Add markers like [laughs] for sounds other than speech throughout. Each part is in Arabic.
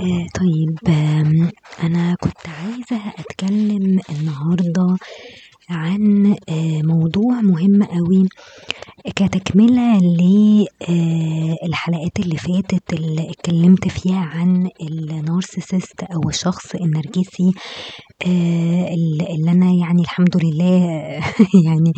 آآ طيب آمم أنا كنت عايزة أتكلّم النهارده عن آآ موضوع مهم أوي كتكملة ل آآ الحلقات اللي فاتت اللي اتكلّمت فيها عن النارسيسست أو الشخص النرجسي ال اللي أنا يعني الحمد لله [laughs] يعني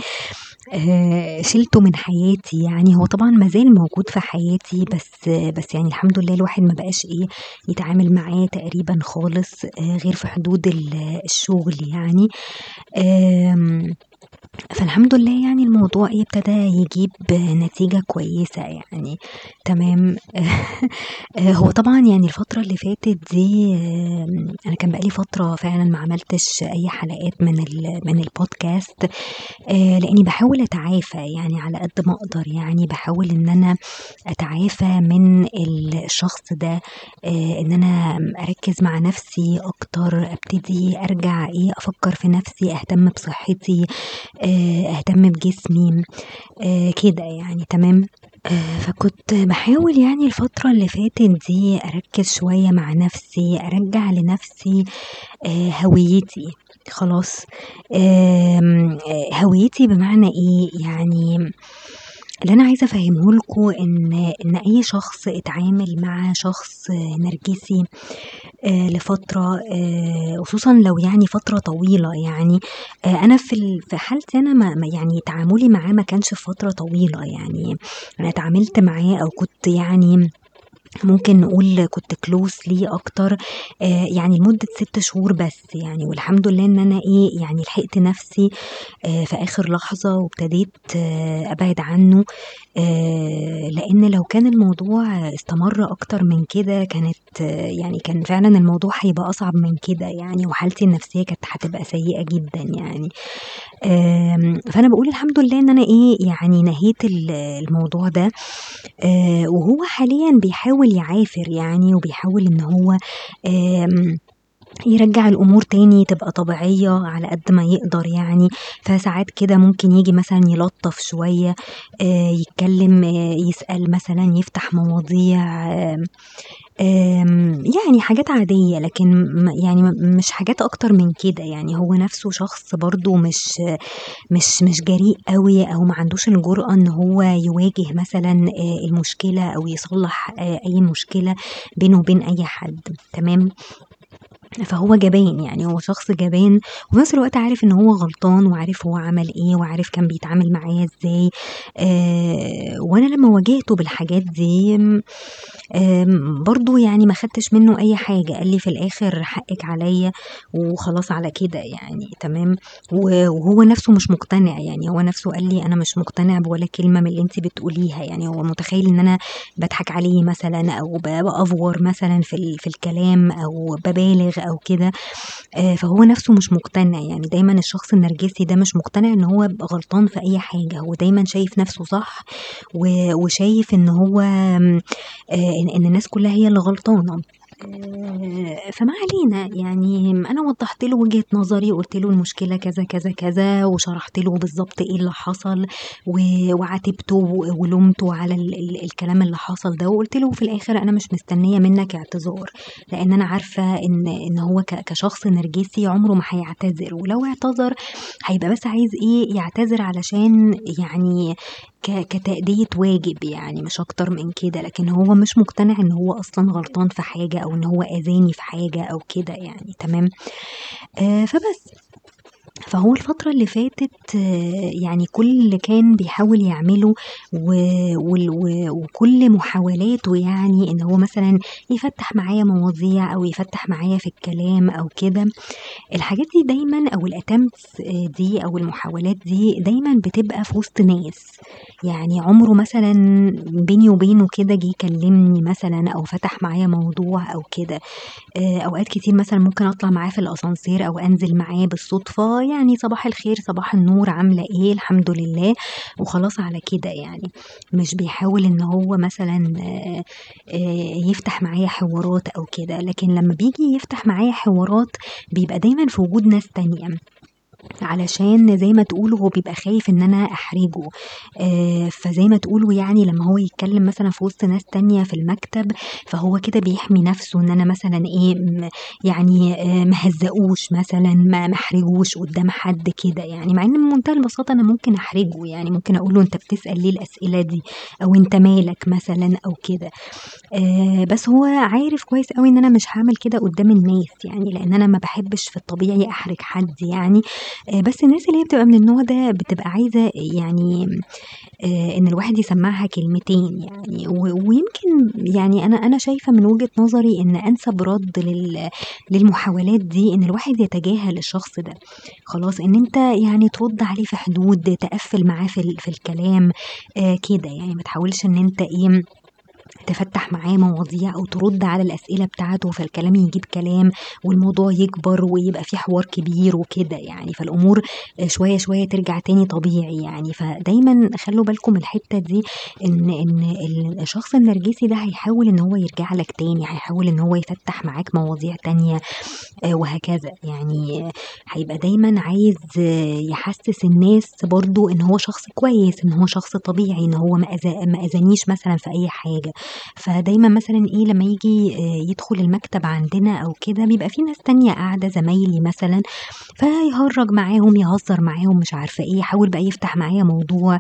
آآ شِلته من حياتي يعني، هو طبعًا ما زال موجود في حياتي بس بس يعني الحمد لله الواحد ما بقاش إيه، يتعامل معاه تقريبًا خالص آآ غير في حدود ال الشغل يعني. فالحمد لله يعني الموضوع ابتدى يجيب نتيجة كويسة يعني تمام. [laughs] هو طبعًا يعني الفترة اللي فاتت دي أنا كان بقى لي فترة فعلًا ما عملتش أي حلقات من من آآ لإني باحاول أتعافى يعني على قد ما أقدر يعني، باحاول إن أنا أتعافى من ال الشخص ده إن أنا أركّز مع نَفْسي أكتر، أبتدي أرجع إيه، أفكّر في نَفْسي، أهتم بصحّتي، آآ أهتم بجسمي آآ كده يعني تمام. آآ فكنت باحاول يعني الفترة اللي فاتت دي أركّز شوية مع نَفْسي، أرجّع لنَفْسي هويتي خلاص. هويتي بمعنى إيه، يعني اللي أنا عايزة أفهّمه لكم إن إن أي شخص اتعامل مع شخص نرجسي آآ لفترة آآ خصوصًا لو يعني فترة طويلة يعني، آآ أنا في في حالتي أنا ما يعني تعاملي معاه ما كانش فترة طويلة يعني، أنا اتعاملت معاه أو كنت يعني ممكن نقول كنت close ليه أكتر آآ يعني لمدة 6 شهور بس يعني، والحمد لله إن أنا إيه، يعني لحقت نَفْسي آآ في آخر لحظة وابتديت أبعد عنّه آآ لإن لو كان الموضوع استمر أكتر من كده كانت يعني كان فعلًا الموضوع هيبقى أصعب من كده يعني وحالتي النفسية كانت هتبقى سيئة جدًا يعني. فأنا باقول الحمد لله إن أنا إيه، يعني نهيت ال الموضوع ده. آآ وهو حاليًا بيحاول يعافر يعني وبيحاول إن هو يرجّع الأمور تاني تبقى طبيعية على قد ما يقدر يعني، فساعات كده ممكن ييجي مثلًا يلطّف شوية آآ يتكلّم يسأل مثلًا يفتح مواضيع يعني حاجات عادية. لكن يعني مش حاجات أكتر من كده يعني، هو نَفْسه شخص برضه مش مش مش جريء أوي أو ما عندوش الجرأة إن هو يواجه مثلًا آآ المشكلة أو يصلّح أي مشكلة بينه وبين أي حد. تمام. فهو جبان يعني هو شخص جبان وفي نَفْس الوقت عارف إن هو غلطان وعارف هو عمل إيه وعارف كان بيتعامل معايا إزاي. آآ وأنا لمّا واجهته بالحاجات دي آمم برضه يعني ما خدتش منّه أي حاجة، قال لي في الآخر حقِّك عليّا وخلاص على كده يعني تمام، وهو نَفْسه مش مقتنع، يعني هو نَفْسه قال لي: "أنا مش مقتنع بولا كلمة من اللي أنتِ بتقوليها." يعني. هو متخيّل إن أنا باضحك عليه مثلًا أو ب بأفور مثلًا في في الكلام أو أو كده آآ فهو نَفْسه مش مقتنع، يعني دايمًا الشخص النرجسي ده مش مقتنع إن هو غلطان في أي حاجة، هو دايمًا شايف نَفْسه صح وشايف إن هو إن إن الناس كُلّها هي اللي غلطانة. آآ فما علينا، يعني أنا وضّحت له وجهة نظري وقُلت له المشكلة كذا، كذا، كذا وشرحت له بالضبط إيه اللي حصل وعاتبته و ولُمته على ال ال الكلام اللي حصل ده. وقُلت له في الآخر أنا مش مستنية منّك اعتذار، لإن أنا عارفة إن إن هو كشخص نرجسي عمره ما هيعتذر. ولو اعتذر هيبقى بس عايز إيه، يعتذر علشان يعني كتأدية واجب يعني مش أكتر من كده، لكن هو مش مقتنع إن هو أصلًا غلطان في حاجة أو إن هو أذاني في حاجة أو كده يعني تمام. آآ فبس. فهو الفترة اللي فاتت يعني كل اللي كان بيحاول يعمله وكل محاولاته يعني إن هو مثلًا يفتّح معايا مواضيع أو يفتّح معايا في الكلام أو كده، الحاجات دي دايمًا أو الattempts دي أو المحاولات دي دايمًا بتبقى في وسط ناس، يعني عمره مثلًا بيني وبينه كده جِه كلّمني مثلًا أو فتح معايا موضوع أو كده. آآ أوقات كتير مثلًا ممكن أطلع معاه في الأسانسير أو أنزل معاه بالصدفة يعني صباح الخير، صباح النور، عاملة إيه، الحمد لله. وخلاص على كده يعني، مش بيحاول إن هو مثلًا آآ يفتح معايا حوارات أو كده، لكن لمّا بييجي يفتح معايا حوارات بيبقى دايمًا في وجود ناس تانية. علشان زي ما تقولوا هو بيبقى خايف إن أنا أحرجه. آآ فزي ما تقولوا يعني لمّا هو يتكلم مثلًا في وسط ناس تانية في المكتب، فهو كده بيحمي نفسه إن أنا مثلًا م يعني آآ ما اهزقوش مثلًا ما أحرجوش قدّام حد كده يعني، مع إن بمنتهى البساطة أنا ممكن أحرجه يعني ممكن أقول له أنت بتسأل ليه الأسئلة دي، أو أنت مالك مثلًا؟ أو كده. آآ بس هو عارف كويس أوي إن أنا مش هاعمل كده قدّام الناس يعني، لإن أنا ما باحبش في الطبيعي أحرج حد يعني، آآ بس الناس اللي هي بتبقى من النوع ده بتبقى عايزة يعني آآ إن الواحد يسمّعها كلمتين يعني، ويمكن يعني أنا أنا شايفة من وجهة نظري إن أنسب رَد لل للمحاولات دي إن الواحد يتجاهل الشخص ده، خلاص إن أنت يعني ترُد عليه في حدود، تقفّل معاه في في الكلام كده يعني، ما تحاولش إن أنت إيه تفتّح معاه مواضيع أو ترُد على الأسئلة بتاعته، فالكلام يجيب كلام والموضوع يكبر ويبقى في حوار كبير وكده يعني، فالأمور شوية، شوية ترجع تاني طبيعي يعني، فدايمًا خلّوا بالكم من الحتّة دي إن ال الشخص النرجسي ده هيحاول إن هو يرجع لك تاني، هيحاول إن هو يفتّح معاك مواضيع تانية آآ وهكذا، يعني. هيبقى دايمًا عايز يحسّس الناس برضه إن هو شخص كويس، إن هو شخص طبيعي، إن هو ما أذانيش مثلًا في أي حاجة، فدايمًا مثلًا إيه لمّا ييجي آآ يدخل المكتب عندنا أو كده بيبقى في ناس تانية قاعدة زمايلي مثلًا، فيهرّج معاهم، يهزّر معاهم، مش عارفة إيه، يحاول بقى يفتح معايا موضوع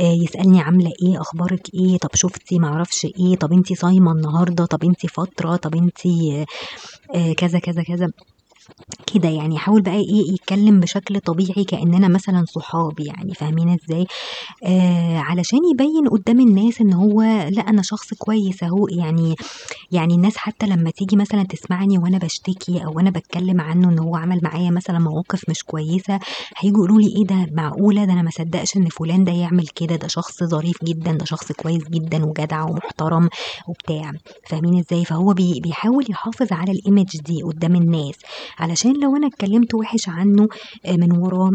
آآ يسألني عاملة إيه، أخبارِك إيه، طب شُفتِ ما أعرفش إيه، طب أنتِ صايمة النهارده، طب أنتِ فاطرة، طب أنتِ آآ كذا، كذا، كذا، كده يعني يحاول بقى إيه يتكلم بشكل طبيعي كإننا مثلًا صحاب يعني، فاهمين إزاي؟ آآ علشان يبيّن قدّام الناس إن هو لأ أنا شخص كويس أهو، يعني يعني الناس حتى لمّا تيجي مثلًا تسمعني وأنا باشتكي أو أنا باتكلم عنه إن هو عمل معايا مثلًا مواقف مش كويسة، هييجوا يقولوا لي إيه ده معقولة! ده أنا ما أصدّقش إن فلان ده يعمل كده، ده شخص ظريف جدًا، ده شخص كويس جدًا وجدع ومحترم وبتاع، فاهمين إزاي؟ فهو بي بيحاول يحافظ على الimage دي قدّام الناس، علشان لو أنا اتكلمت وِحِش عنه آآ من وراه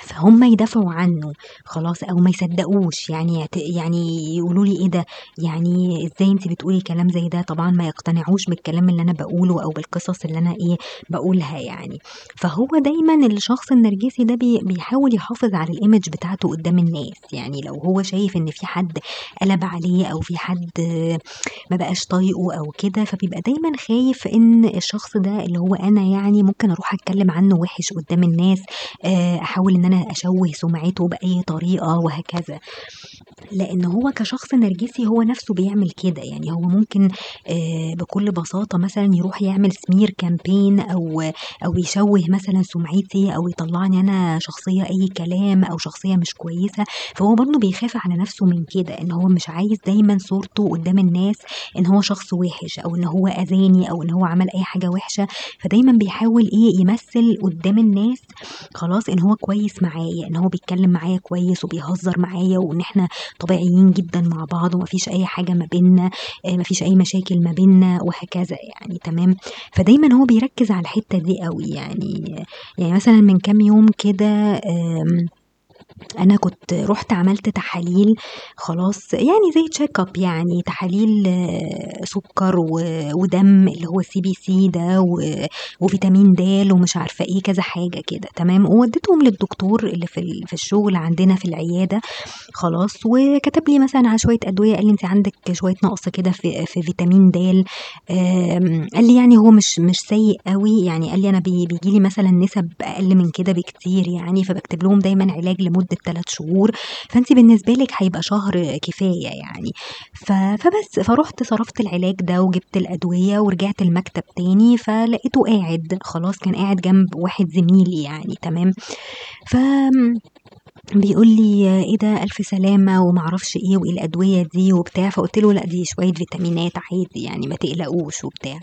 فهُم يدافعوا عنه. خلاص أو ما يصدّقوش. يعني يعني يقولوا لي إيه ده، يعني إزاي أنتِ بتقولي كلام زي ده، طبعًا ما يقتنعوش بالكلام اللي أنا باقوله أو بالقصص اللي أنا إيه باقولها يعني، فهو دايمًا الشخص النرجسي ده بي بيحاول يحافظ على الimage بتاعته قدّام الناس، يعني لو هو شايف إن في حد قلب عليه أو في حد ما بقاش طايقه أو كده، فبيبقى دايمًا خايف إن الشخص ده اللي هو أنا يعني ممكن أروح أتكلم عنه وِحِش قدّام الناس، آآ أحاول إن أنا أشوّه سمعته بأي طريقة وهكذا، لإن هو كشخص نرجسي هو نَفْسه بيعمل كده، يعني هو ممكن آآ بكل بساطة مثلًا يروح يعمل smear campaign أو أو يشوّه مثلًا سمعتي أو يطلّعني أنا شخصية أي كلام أو شخصية مش كويسة، فهو برضه بيخاف على نَفْسه من كده، إن هو مش عايز دايمًا صورته قدّام الناس إن هو شخص وِحِش أو إن هو أذاني أو إن هو عمل أي حاجة وِحشة، فدايمًا بيحاول إيه يمثّل قدّام الناس خلاص إن هو كويس معايا، إن هو بيتكلم معايا كويس وبيهزر معايا وإن إحنا طبيعيين جدًا مع بعض وما فيش أي حاجة ما بيننا، آآ ما فيش أي مشاكل ما بيننا وهكذا يعني تمام، فدايمًا هو بيركّز على الحتّة دي أوي يعني، يعني مثلًا من كام يوم كده أنا كنت رُحت عملت تحاليل خلاص، يعني زي check up يعني تحاليل سُكّر و ودم اللي هو CBC ده و وفيتامين د ومش عارفة إيه كذا حاجة كده تمام، وودّيتهم للدكتور اللي في في الشغل عندنا في العيادة خلاص، وكتب لي مثلًا على شوية أدوية قال لي أنتِ عندِك شوية نقص كده في في فيتامين د قال لي يعني هو مش مش سيء أوي، يعني قال لي أنا بي بييجي لي مثلًا نِسَب أقل من كده بكتير يعني، فباكتب لهم دايمًا علاج لمدة 3 شهور، فأنتِ بالنسبة لِك هيبقى شهر كفاية يعني، فبس، فرُحت صرفت العلاج ده وجِبت الأدوية ورجعت المكتب تاني، فلقيته قاعد خلاص كان قاعد جنب واحد زميلي يعني تمام، ف بيقول لي: "إيه ده ألف سلامة." وما أعرفش إيه وإيه الأدوية دي وبتاع، فقُلت له: "لأ دي شوية فيتامينات عادي يعني ما تقلقوش." وبتاع،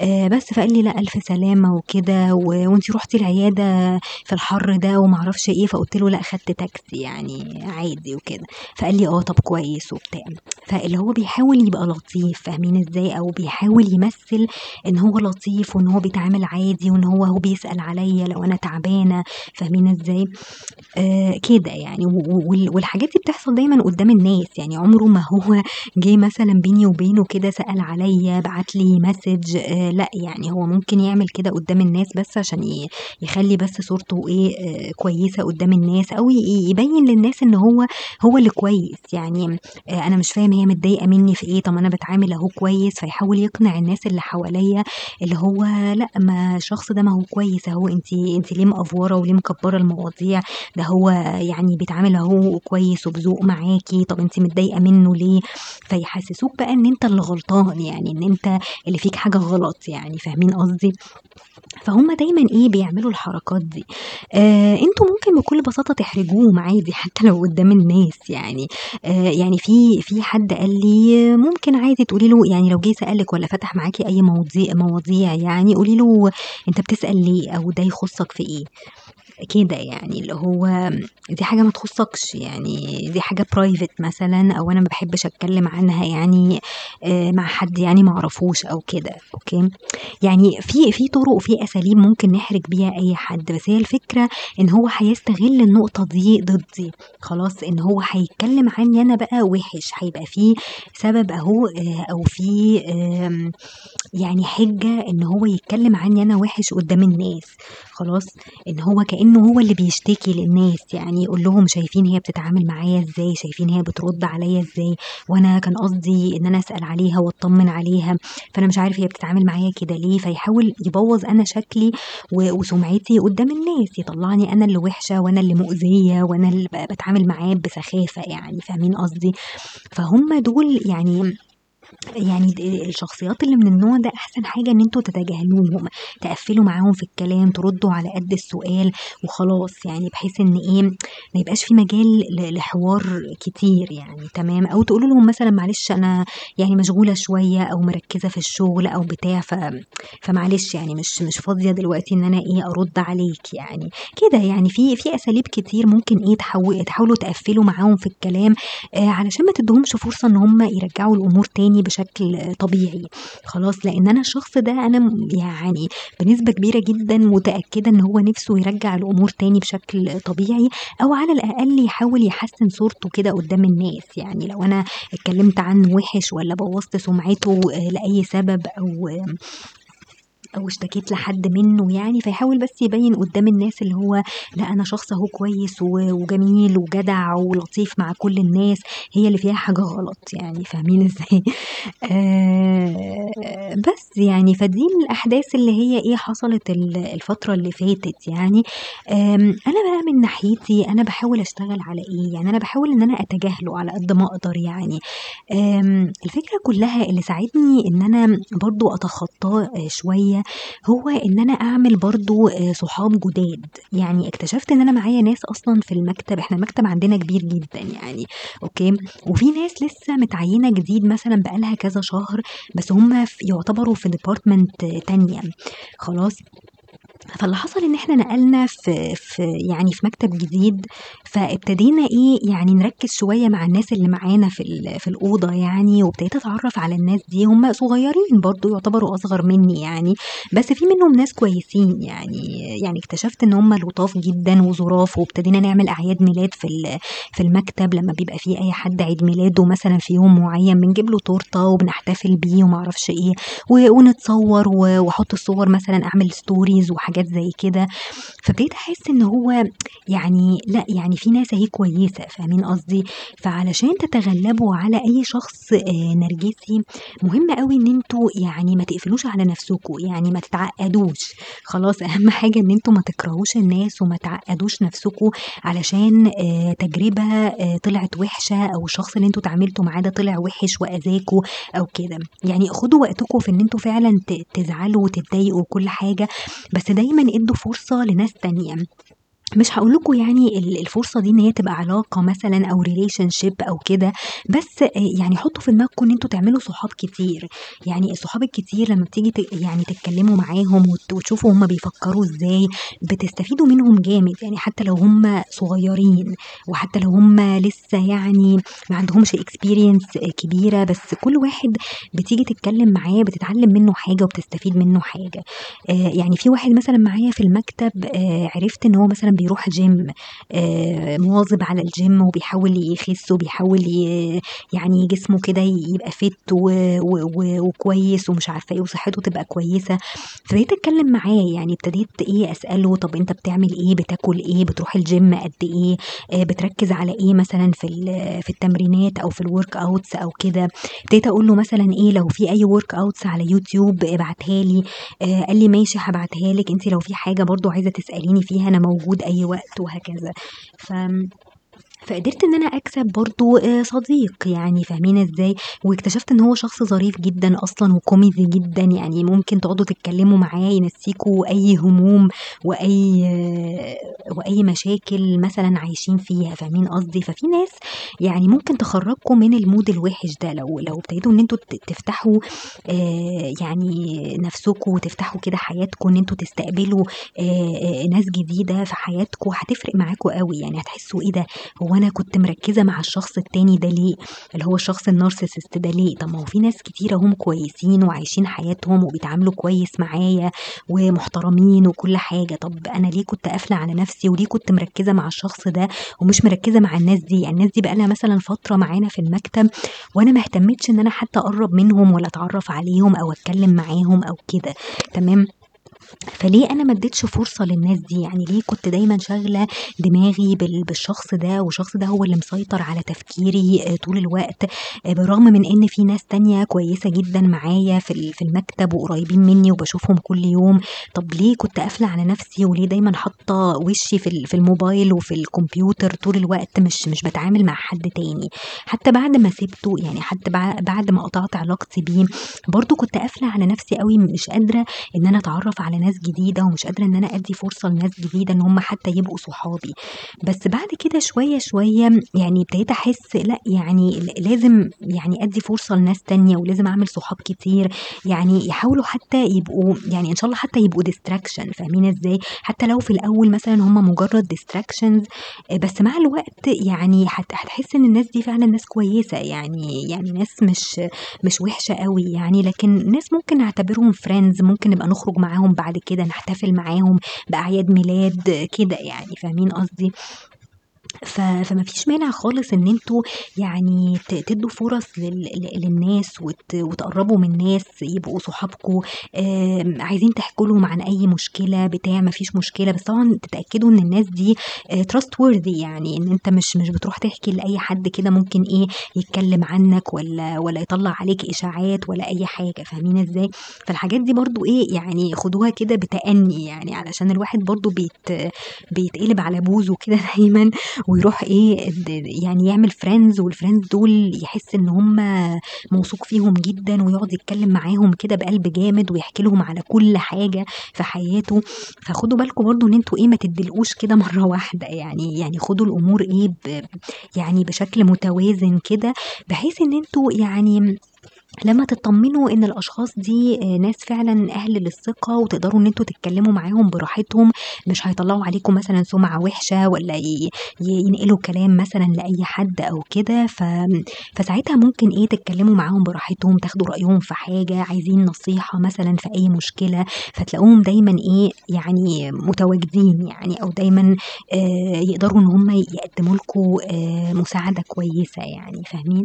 آآ بس فقال لي: "لأ ألف سلامة." وكده و "وأنتِ رُحتِ العيادة في الحر ده وما أعرفش إيه." فقُلت له: "لأ خدت تاكسي يعني عادي وكده." فقال لي: "آه طب كويس." وبتاع، فاللي هو بيحاول يبقى لطيف فاهمين إزاي، أو بيحاول يمثّل إن هو لطيف وإن هو بيتعامل عادي وإن هو أهو بيسأل عليَّ لو أنا تعبانة، فاهمين إزاي؟ آآ كده كده يعني والحاجات دي بتحصل دايمًا قدّام الناس، يعني. عمره ما هو جه مثلًا بيني وبينه كده سأل عليّا، بعت لي مسج آآ لأ، يعني هو ممكن يعمل كده قدّام الناس بس عشان يخلّي بس صورته إيه، آآ كويسة قدّام الناس ي يبيّن للناس إن هو هو اللي كويس، يعني. آآ أنا مش فاهم هي متضايقة منّي في إيه، طَب ما أنا باتعامل أهو كويس، فيحاول يقنع الناس اللي حواليّا اللي هو لأ، ما الشخص ده ما هو كويس أهو، أنتِ أنتِ ليه مأفورة وليه مكبّرة المواضيع، ده هو يعني بيتعامل أهو كويس وبذوق معاكِ، طَب أنتِ متضايقة منّه ليه؟ فيحسّسوك بقى إن أنت اللي غلطان، يعني إن أنت اللي فيك حاجة غلط يعني، فاهمين قصدي؟ فهُم دايمًا إيه، بيعملوا الحركات دي. آآ أنتم ممكن بكل بساطة تحرجوهم عادي حتى لو قدّام الناس يعني، آآ يعني في في حد قال لي ممكن عادي تقولي له يعني لو جه سألِك والّا فتح معاكِ أي مواضيع مواضيع يعني قولي له أنت بتسأل ليه أو ده يخُصّك في إيه؟ كده يعني، اللي هو دي حاجة ما تخُصّكش، يعني دي حاجة private مثلًا أو أنا ما باحبش أتكلّم عنها يعني آآ مع حد يعني ما أعرفوش أو كده، أوكي؟ يعني في في طُرق وفي أساليب ممكن نحرج بيها أي حد، بس هي الفكرة إن هو هيستغل النقطة دي ضدي، خلاص؟ إن هو هيتكلّم عني أنا بقى وِحِش، هيبقى في سبب أهو آآ أو في يعني حِجّة إن هو يتكلّم عني أنا وِحِش قدّام الناس، خلاص؟ إن هو كإنه هو اللي بيشتكي للناس، يعني يقول لهم شايفين هي بتتعامل معايا إزاي، شايفين هي بترُد عليّا إزاي، وأنا كان قصدي إن أنا أسأل عليها وأطمّن عليها، فأنا مش عارف هي بتتعامل معايا كده ليه، فيحاول يبوّظ أنا شكلي وسُمعتي قدّام الناس، يطلّعني أنا اللي وِحشة وأنا اللي مؤذية وأنا اللي ب باتعامل معاه بسخافة يعني، فاهمين قصدي؟ فهُم دول يعني يعني الشخصيات اللي من النوع ده أحسن حاجة إن أنتم تتجاهلوهم، تقفّلوا معاهم في الكلام، تردّوا على قد السؤال وخلاص يعني بحيث إن إيه، ما يبقاش في مجال لحوار كتير يعني تمام، أو تقولوا لهم مثلًا معلش أنا يعني مشغولة شوية أو مركّزة في الشغل أو بتاع ف فمعلش يعني مش مش فاضية دلوقتي إن أنا إيه، أرُد عليك يعني، كده يعني في في أساليب كتير ممكن تحو تحاولوا تقفّلوا معاهم في الكلام آآ علشان ما تدّوهمش فرصة إن هُم يرجّعوا الأمور تاني بشكل طبيعي، خلاص؟ لإن أنا الشخص ده أنا م يعني بنسبة كبيرة جدًا متأكدة إن هو نِفْسه يرجّع الأمور تاني بشكل طبيعي، أو على الأقل يحاول يحسّن صورته كده قدّام الناس، يعني لو أنا اتكلّمت عنه وِحِش والّا بوّظت سُمعته لأي سبب أو أو اشتكيت لحد منّه يعني، فيحاول بس يبيّن قدّام الناس اللي هو لأ أنا شخص أهو كويس وجميل وجدع ولطيف مع كل الناس، هي اللي فيها حاجة غلط يعني، فاهمين إزاي؟ [laughs] آآ بس يعني، فدي الأحداث اللي هي إيه، حصلت ال الفترة اللي فاتت يعني. أنا بقى من ناحيتي أنا باحاول أشتغل على إيه، يعني أنا باحاول إن أنا أتجاهله على قد ما أقدر يعني. آمم الفكرة كُلّها اللي ساعدني إن أنا برضه أتخطّاه آآ هو إن أنا أعمل برضه آآ صحاب جُداد، يعني اكتشفت إن أنا معايا ناس أصلًا في المكتب إحنا المكتب عندنا كبير جدًا يعني، أوكي؟ وفي ناس لسه متعيّنة جديد مثلًا بقى لها كذا شهر، بس هُم يعتبروا في department تانية، خلاص؟ فاللي حصل إن إحنا نقلنا في في يعني في مكتب جديد، فابتدينا إيه، يعني نركّز شوية مع الناس اللي معانا في في الأوضة يعني، وابتديت أتعرّف على الناس دي، هُم صغيّرين برضه يعتبروا أصغر منّي يعني، بس في منهم ناس كويسين يعني، يعني اكتشفت إن هُم لطاف جدًا وظراف، وابتدينا نعمل أعياد ميلاد في في المكتب. لمّا بيبقى في أي حد عيد ميلاده مثلًا في يوم معيّن بنجيب له تورتة وبنحتفل بيه وما أعرفش إيه، و ونتصوّر و وأحُط الصور مثلًا أعمل stories وحاجات زي كده، فابتديت أحس إن هو يعني لأ، يعني في ناس أهي كويسة، فاهمين قصدي؟ فعلشان تتغلّبوا على أي شخص آآ نرجسي، مهم أوي إن أنتم يعني ما تقفلوش على نَفْسكم، يعني ما تتعقّدوش، خلاص أهم حاجة إن أنتم ما تكرهوش الناس وما تعقّدوش نَفْسكم علشان آآ تجربة آآ طلعت وِحشة أو الشخص اللي أنتم اتعاملتوا معاه ده طلع وِحِش وأذاكم أو كده، يعني خدوا وقتكم في إن أنتم فعلًا تزعلوا وتتضايقوا وكل حاجة، بس دايمًا ادّوا فرصة لناس تانية. مش هاقول لكم يعني ال الفرصة دي إن هي تبقى علاقة مثلًا أو relationship أو كده، بس آآ يعني حطّوا في دماغكم إن أنتم تعملوا صحاب كتير، يعني الصحاب الكتير لمّا بتيجي يعني تتكلّموا معاهم وت وتشوفوا هُم بيفكّروا إزاي، بتستفيدوا منهم جامد، يعني حتى لو هُم صغيّرين وحتى لو هُم لسه يعني ما عندهمش experience كبيرة، بس كل واحد بتيجي تتكلّم معاه بتتعلّم منّه حاجة وبتستفيد منّه حاجة. آآ يعني في واحد مثلًا معايا في المكتب آآ عرفت إن هو مثلًا بيروح جيم آه، مواظب على الجيم وبيحاول يخس وبيحاول يعني جسمه كده يبقى fit وكويس ومش عارفة إيه وصحته تبقى كويسة. فبقيت أتكلم معاه يعني ابتديت إيه أسأله طب أنت بتعمل إيه؟ بتاكل إيه؟ بتروح الجيم قد إيه؟ آه، بتركز على إيه مثلا في في التمرينات أو في ال workouts أو كده؟ ابتديت أقول له مثلا إيه لو في أي workouts على يوتيوب ابعتها لي. آه قال لي ماشي هبعتها لك انت لو في حاجة برضو عايزة تسأليني فيها أنا موجود أي وقت وهكذا. ف فقدرت إن أنا أكسب برضو آه، صديق يعني فاهمين إزاي؟ واكتشفت إن هو شخص ظريف جدا أصلا وكوميدي جدا يعني ممكن تقعدوا تتكلموا معاه ينسيكوا أي هموم وأي آه، وأي مشاكل مثلا عايشين فيها فاهمين قصدي؟ ففي ناس يعني ممكن تخرجكم من المود الوحش ده لو لو ابتديتوا إن أنتوا تفتحوا آه، يعني نفسكم وتفتحوا كده حياتكم إن أنتوا تستقبلوا ناس جديدة في حياتكم هتفرق معاكم قوي يعني هتحسوا إيه ده؟ هو أنا كنت مركزة مع الشخص التاني ده ليه؟ اللي هو الشخص النارسيسست ده ليه؟ طب ما هو في ناس كتيره هم كويسين وعايشين حياتهم وبيتعاملوا كويس معايا ومحترمين وكل حاجة. طب أنا ليه كنت قافلة على نفسي وليه كنت مركزة مع الشخص ده ومش مركزة مع الناس دي؟ الناس دي بقى لها مثلا فترة معانا في المكتب وأنا ما اهتمتش إن أنا حتى أقرب منهم ولا أتعرف عليهم أو أتكلم معاهم أو كده. تمام؟ فليه أنا ما اديتش فرصة للناس دي؟ يعني ليه كنت دايما شاغلة دماغي بالشخص ده والشخص ده هو اللي مسيطر على تفكيري آه، طول الوقت آه، بالرغم من إن في ناس تانية كويسة جدا معايا في في المكتب وقريبين مني وبشوفهم كل يوم. طب ليه كنت قافلة على نفسي؟ وليه دايما حاطة وشي في في الموبايل وفي الكمبيوتر طول الوقت مش مش بتعامل مع حد تاني؟ حتى بعد ما سبته يعني حتى بعد ما قطعت علاقتي بيه برضو كنت قافلة على نفسي قوي مش قادرة إن أنا أتعرف على ناس جديدة ومش قادرة إن أنا أدي فرصة لناس جديدة إن هم حتى يبقوا صحابي. بس بعد كده شوية شوية يعني ابتديت أحس لأ يعني لازم يعني أدي فرصة لناس تانية ولازم أعمل صحاب كتير. يعني يحاولوا حتى يبقوا يعني إن شاء الله حتى يبقوا distraction فاهمين إزاي؟ حتى لو في الأول مثلا هم مجرد distractions بس مع الوقت يعني هتحس إن الناس دي فعلا ناس كويسة. يعني يعني ناس مش مش وحشة قوي يعني لكن ناس ممكن نعتبرهم فريندز ممكن نبقى نخرج معاهم بعد كده نحتفل معاهم بأعياد ميلاد كده يعني فاهمين قصدي؟ فما فيش مانع خالص إن أنتوا يعني تدوا فرص لل... للناس وت... وتقربوا من ناس يبقوا صحابكم. عايزين تحكوا لهم عن أي مشكلة بتاع ما فيش مشكلة. بس طبعا تتأكدوا إن الناس دي trust آه worthy يعني إن أنت مش مش بتروح تحكي لأي حد كده ممكن إيه يتكلم عنك ولا ولا يطلع عليك إشاعات ولا أي حاجة. فاهمين إزاي؟ فالحاجات دي برضو إيه يعني خدوها كده بتأني يعني علشان الواحد برضو بيت بيتقلب على بوزه كده [laughs] دايما. ويروح إيه يعني يعمل friends وال friends دول يحس إن هم موثوق فيهم جدا ويقعد يتكلم معاهم كده بقلب جامد ويحكي لهم على كل حاجة في حياته. فخدوا بالكم برضو إن أنتوا إيه ما تدلقوش كده مرة [laughs] واحدة. يعني يعني خدوا الأمور إيه يعني بشكل متوازن كده بحيث إن أنتوا يعني لما تطمنوا إن الأشخاص دي آه، ناس فعلا أهل للثقة وتقدروا إن أنتوا تتكلموا معاهم براحتهم مش هيطلعوا عليكم مثلا سمعة وحشة ولا ينقلوا كلام مثلا لأي حد أو كده. ف... فساعتها ممكن إيه تتكلموا معاهم براحتهم تاخدوا رأيهم في حاجة عايزين نصيحة مثلا في أي مشكلة فتلاقوهم دايما إيه يعني متواجدين يعني أو دايما آه يقدروا إن هم يقدموا لكم آه مساعدة كويسة يعني فاهمين؟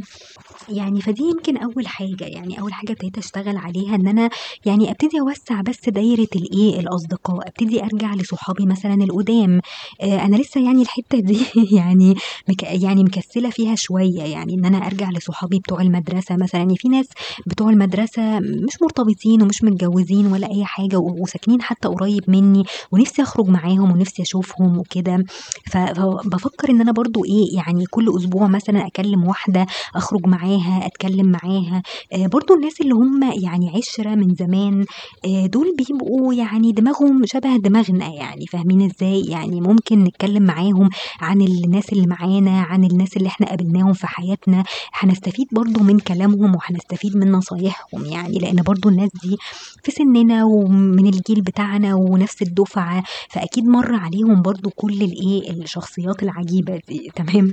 يعني فدي يمكن أول حاجة. حاجة يعني أول حاجة ابتديت أشتغل عليها إن أنا يعني ابتدي أوسع بس دايرة الإيه الأصدقاء ابتدي أرجع لصحابي مثلا القدام. آه أنا لسه يعني الحتة دي [laughs] يعني مك يعني مكسلة فيها شوية يعني إن أنا أرجع لصحابي بتوع المدرسة مثلا. يعني في ناس بتوع المدرسة مش مرتبطين ومش متجوزين ولا أي حاجة وساكنين حتى قريب مني ونفسي أخرج معاهم ونفسي أشوفهم وكده. فبفكر إن أنا برضو إيه يعني كل أسبوع مثلا أكلم واحدة أخرج معاها أتكلم معاها. برضو الناس اللي هم يعني عشرة من زمان آه، دول بيبقوا يعني دماغهم شبه دماغنا يعني فاهمين إزاي؟ يعني ممكن نتكلم معاهم عن الناس اللي معانا عن الناس اللي إحنا قابلناهم في حياتنا. هنستفيد برضو من كلامهم وهنستفيد من نصايحهم يعني لأن برضو الناس دي في سننا ومن الجيل بتاعنا ونفس الدفعة فأكيد مر عليهم برضو كل الإيه الشخصيات العجيبة دي تمام؟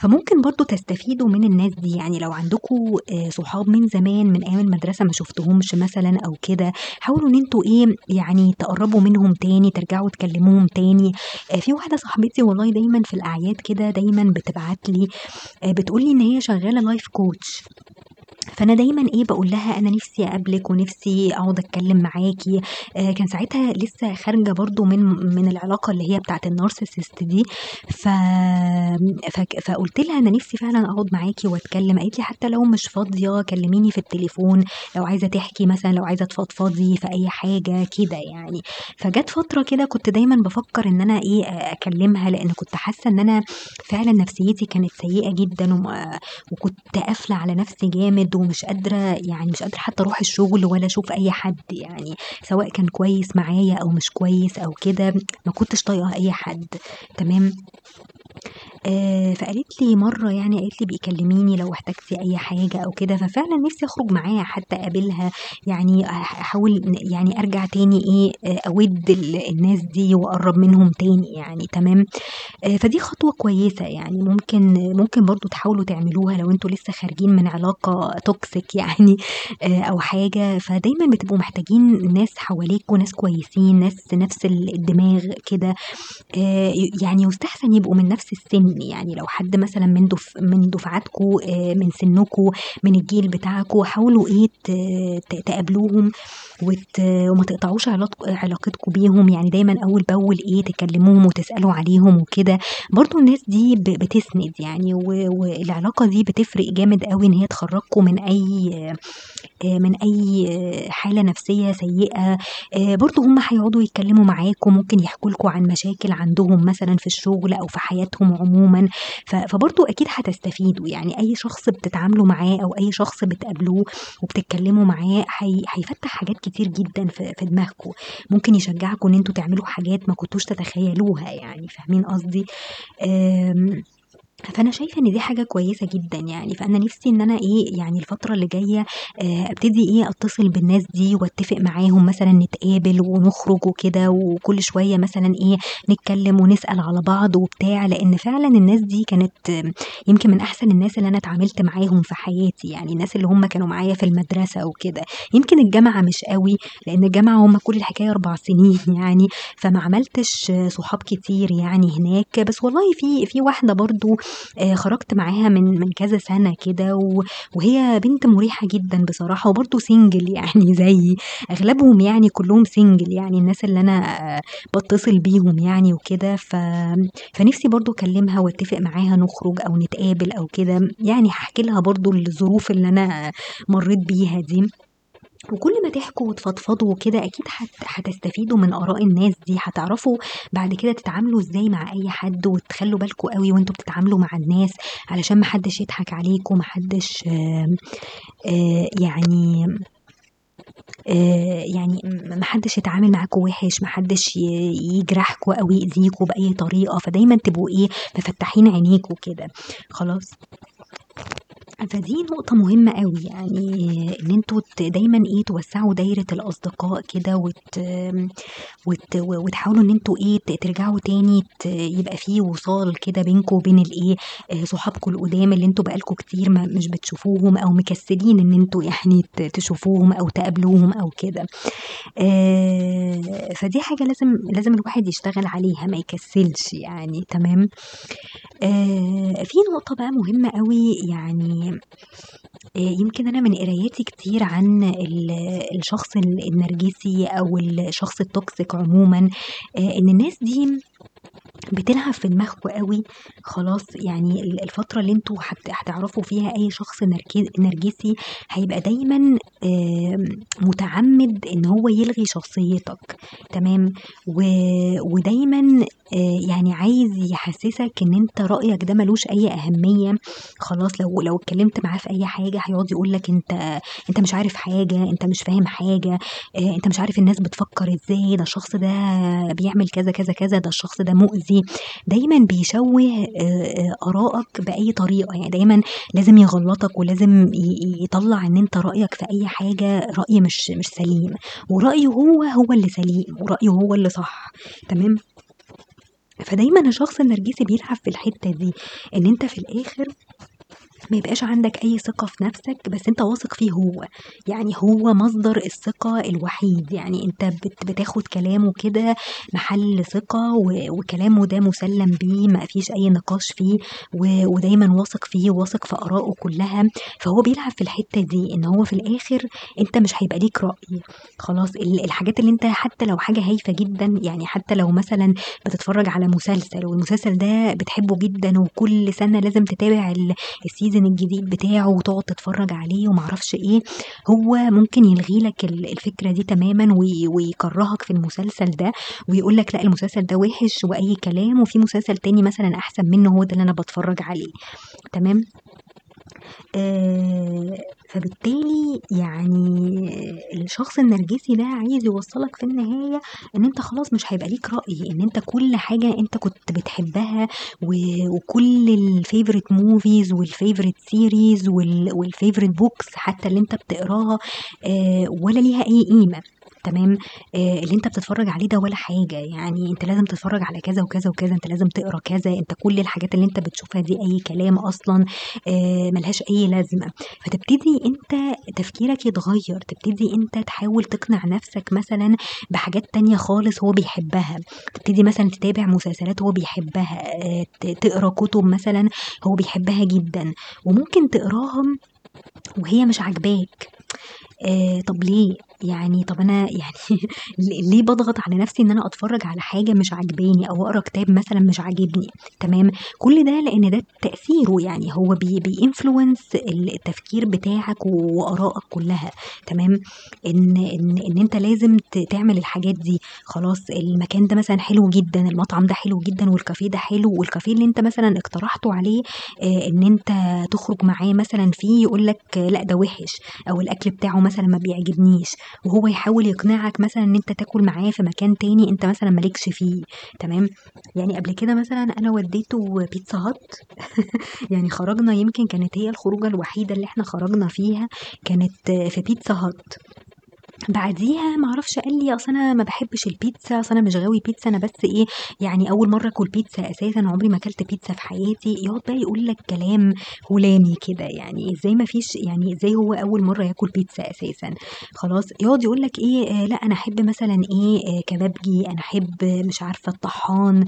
فممكن برضو تستفيدوا من الناس دي يعني لو عندكم آه، صحاب من أيام زمان من أيام المدرسة ما شُفتهمش مثلًا أو كده، حاولوا إن أنتم إيه، يعني تقرّبوا منهم تاني، ترجعوا تكلموهم تاني. آآ في واحدة صاحبتي والله دايمًا في الأعياد كده دايمًا بتبعت لي آآ بتقول لي إن هي شغّالة life coach فأنا دايمًا إيه، باقول لها أنا نِفْسي أقابلِك ونِفْسي أقعد أتكلم معاكِ. آآ كان ساعتها لسه خارجة برضه من من العلاقة اللي هي بتاعة النارسيسست دي، ف فك فقُلت لها أنا نِفْسي فعلًا أقعد معاكِ وأتكلم، قالت لي: "حتى لو مش فاضية كلميني في التليفون، لو عايزة تحكي مثلًا، لو عايزة تفضفضي في أي حاجة." كده يعني. فجات فترة كده كنت دايمًا بافكّر إن أنا إيه، أكلمها لإن كنت حاسة إن أنا فعلًا نفسيتي كانت سيئة جدًا وم وكنت قافلة على نفسي جامد ومش قادرة يعني مش قادرة حتى أروح الشغل ولا أشوف أي حد يعني، سواء كان كويس معايا أو مش كويس أو كده، ما كنتش طايقة أي حد، تمام؟ آآ فقالت لي مرّة يعني قالت لي: "ابقي كلميني لو احتجتِ أي حاجة أو كده." ففعلًا نِفْسي أخرج معاها حتى أقابلها، يعني أح أحاول يعني أرجع تاني إيه، آآ أوِد ال الناس دي وأقرّب منهم تاني يعني، تمام؟ آآ فدي خطوة كويسة يعني. ممكن ممكن برضه تحاولوا تعملوها لو أنتم لسه خارجين من علاقة toxic يعني أو حاجة، فدايمًا بتبقوا محتاجين ناس حواليكم، ناس كويسين، ناس نفس ال الدماغ كده، يعني يُستحسن يبقوا من نفس السِن، يعني لو حد مثلًا من دف من دفعتكم آآ من سنكم، من الجيل بتاعكم، حاولوا ت تقابلوهم. وت وما تقطعوش علاق علاقتكم بيهم، يعني دايمًا أول بأول إيه، تكلموهم وتسألوا عليهم وكده. برضه الناس دي ب بتسند يعني و والعلاقة دي بتفرق جامد أوي إن هي تخرّجكم من أي آآ من أي حالة نفسية سيئة. آآ برضه هم هيقعدوا يتكلموا معاكم، ممكن يحكوا لكم عن مشاكل عندهم مثلًا في الشغل أو في حياتهم عمومًا، ف فبرضه أكيد هتستفيدوا، يعني أي شخص بتتعاملوا معاه أو أي شخص بتقابلوه وبتتكلموا معاه هي هيفتح حاجات كتير جدًا في دماغكم، ممكن يشجعكم إن أنتم تعملوا حاجات ما كنتوش تتخيلوها يعني، فاهمين قصدي؟ فأنا شايفة إن دي حاجة كويسة جدًا يعني، فأنا نِفْسي إن أنا إيه، يعني الفترة اللي جاية آآ أبتدي إيه، أتصل بالناس دي وأتفق معاهم مثلًا نتقابل ونخرج وكده وكل شوية مثلًا إيه، نتكلم ونسأل على بعض وبتاع، لإن فعلًا الناس دي كانت يمكن من أحسن الناس اللي أنا اتعاملت معاهم في حياتي، يعني. الناس اللي هم كانوا معايا في المدرسة وكده. يمكن الجامعة مش أوي، لإن الجامعة هم كل الحكاية 4 سنين [laughs] يعني، فما عملتش صحاب كتير يعني هناك، بس والله في في واحدة برضه خرجت معاها من من كذا سَنة كده وهي بنت مُريحة جدًا بصراحة وبرضه single يعني [laughs] زيي، أغلبهم يعني كلّهم single يعني الناس اللي أنا باتصل بيهم يعني وكده، ف فنِفْسي برضه أكلمها وأتفق معاها نخرج أو نتقابل أو كده، يعني هاحكي لها برضه الظروف اللي أنا مرّيت بيها دي. وكل ما تحكوا وتفضفضوا وكده أكيد هت هتستفيدوا من آراء الناس دي، هتعرفوا بعد كده تتعاملوا إزاي مع أي حد وتخلّوا بالكم أوي وأنتم بتتعاملوا مع الناس، علشان ما حدش يضحك عليكم، ما حدش آمم آآ يعني آآ يعني م ما حدش يتعامل معاكم وِحِش، ما حدش ي يجرحكم أو يأذيكم بأي طريقة، فدايمًا تبقوا إيه، مفتّحين عينيكم كده، خلاص؟ فدي نقطة مهمة أوي، يعني إن أنتم ت دايمًا إيه، توسّعوا دايرة الأصدقاء كده وت وت وتحاولوا إن أنتم إيه، ترجعوا تاني ت يبقى في وصال كده بينكم وبين الإيه، آآ صحابكم القُدام اللي أنتم بقى لكم كتير ما مش بتشوفوهم أو مكسّلين إن أنتم يعني تشوفوهم أو تقابلوهم أو كده. آآ فدي حاجة لازم لازم الواحد يشتغل عليها ما يكسّلش يعني، تمام؟ آآ في نقطة بقى مهمة أوي يعني يمكن أنا من قراياتي كتير عن ال الشخص ال النرجسي أو الشخص الtoxic عمومًا، آآ إن الناس دي بتلعب في دماغكم أوي، خلاص؟ يعني ال الفترة اللي هت هتعرفوا فيها أي شخص نرجسي هيبقى دايمًا مُتعمِّد إن هو يلغي شخصيتك، تمام؟ ودايمًا آآ يعني عايز يحسّسك إن أنت رأيك ده ما لوش أي أهمية، خلاص؟ لو لو اتكلمت معاه في أي حاجة هيقعد يقول لك أنت أنت مش عارف حاجة، أنت مش فاهم حاجة، آآ أنت مش عارف الناس بتفكّر إزاي، ده الشخص ده بيعمل كذا، كذا، كذا، ده الشخص ده مؤذي، دايمًا بيشوّه آآ آرائك بأي طريقة، يعني دايمًا لازم يغلّطك ولازم يطلّع إن أنت رأيك في أي حاجة رأي مش مش سليم، ورأيه هو، هو اللي سليم ورأيه هو اللي صح، تمام؟ فدايمًا الشخص النرجسي بيلعب في الحتّة دي، إن أنت في الآخر ما يبقاش عندك أي ثقة في نفسك بس أنت واثق فيه هو، يعني هو مصدر الثقة الوحيد، يعني أنت بت بتاخد كلامه كده محل ثقة وكلامه ده مُسَلَّم بيه ما فيش أي نقاش فيه ودايمًا واثق فيه وواثق في آرائه كلها، فهو بيلعب في الحتة دي إن هو في الآخر أنت مش هيبقى ليك رأي. خلاص ال الحاجات اللي أنت حتى لو حاجة هايفة جدًا يعني حتى لو مثلًا بتتفرج على مسلسل والمسلسل ده بتحبه جدًا وكل سنة لازم تتابع ال الseason الجديد بتاعه وتقعد تتفرج عليه وما أعرفش إيه، هو ممكن يلغي لك ال الفكرة دي تمامًا وي ويكرهك في المسلسل ده ويقول لك لأ المسلسل ده وِحِش وأي كلام وفي مسلسل تاني مثلًا أحسن منه هو ده اللي أنا باتفرج عليه تمام؟ آآ فبالتالي يعني الشخص النرجسي ده عايز يوصّلك في النهاية إن أنت خلاص مش هيبقى ليك رأي، إن أنت كل حاجة أنت كنت بتحبها وكل الfavorite movies والfavorite series وال والfavorite books حتى اللي أنت بتقراها آآ ولا ليها أي قيمة. تمام، آآ اللي أنت بتتفرج عليه ده ولا حاجة، يعني أنت لازم تتفرج على كذا وكذا وكذا، أنت لازم تقرأ كذا، أنت كل الحاجات اللي أنت بتشوفها دي أي كلام أصلًا آآ ما لهاش أي لازمة، فتبتدي أنت تفكيرك يتغيّر، تبتدي أنت تحاول تقنع نفسك مثلًا بحاجات تانية خالص هو بيحبها، تبتدي مثلًا تتابع مسلسلات هو بيحبها، ت تقرأ كُتب مثلًا هو بيحبها جدًا. وممكن تقراها وهي مش عاجباك. آآ طب ليه؟ يعني طب أنا [laughs] يعني ليه باضغط على نفسي إن أنا أتفرج على حاجة مش عاجباني أو أقرأ كتاب مثلًا مش عاجبني؟ تمام، كل ده لإن ده تأثيره يعني هو بي التفكير بتاعك وآرائك كلها. تمام، إن إن إن أنت لازم تعمل الحاجات دي، خلاص المكان ده مثلًا حلو جدًا، المطعم ده حلو جدًا والكافيه ده حلو والكافيه اللي أنت مثلًا اقترحته عليه آآ إن أنت تخرج معاه مثلًا فيه يقول لك لأ ده وِحِش أو الأكل بتاعه مثلًا ما بيعجبنيش وهو يحاول يقنعك مثلًا إن أنت تاكل معاه في مكان تاني أنت مثلًا ما لكش فيه تمام، يعني قبل كده مثلًا أنا وديته Pizza [laughs] Hut يعني خرجنا يمكن كانت هي الخروجة الوحيدة اللي إحنا خرجنا فيها كانت في Pizza Hut بعديها ما أعرفش قال لي أصل أنا ما باحبش البيتزا، أصل أنا مش غاوي بيتزا أنا بس إيه يعني أول مرة آكل بيتزا أساسًا عمري ما كلت بيتزا في حياتي، يقعد بقى يقول لك كلام هلامي كده يعني إزاي ما فيش يعني إزاي هو أول مرة ياكل بيتزا أساسًا؟ خلاص، يقعد يقول لك إيه آآ لأ أنا أحب مثلًا إيه كبابجي، أنا أحب مش عارفة الطحّان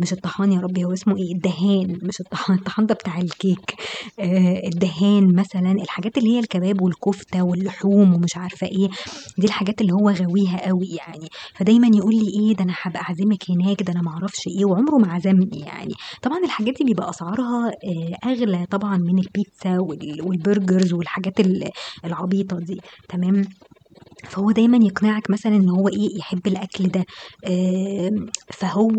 مش الطحّان يا ربي هو اسمه إيه؟ الدهان مش الطحّان، الطحّان ده بتاع الكيك آآ الدهان مثلًا، الحاجات اللي هي الكباب والكفتة واللحوم ومش عارفة إيه، دي الحاجات اللي هو غاويها أوي يعني، فدايمًا يقول لي إيه ده أنا هابقى أعزمِك هناك، ده أنا ما أعرفش إيه. وعمره ما عزمني يعني، طبعًا الحاجات دي بيبقى أسعارها آآ أغلى طبعًا من البيتزا وال وال burgers والحاجات ال العبيطة دي. تمام، فهو دايمًا يقنعك مثلًا إن هو إيه يحب الأكل ده. فهو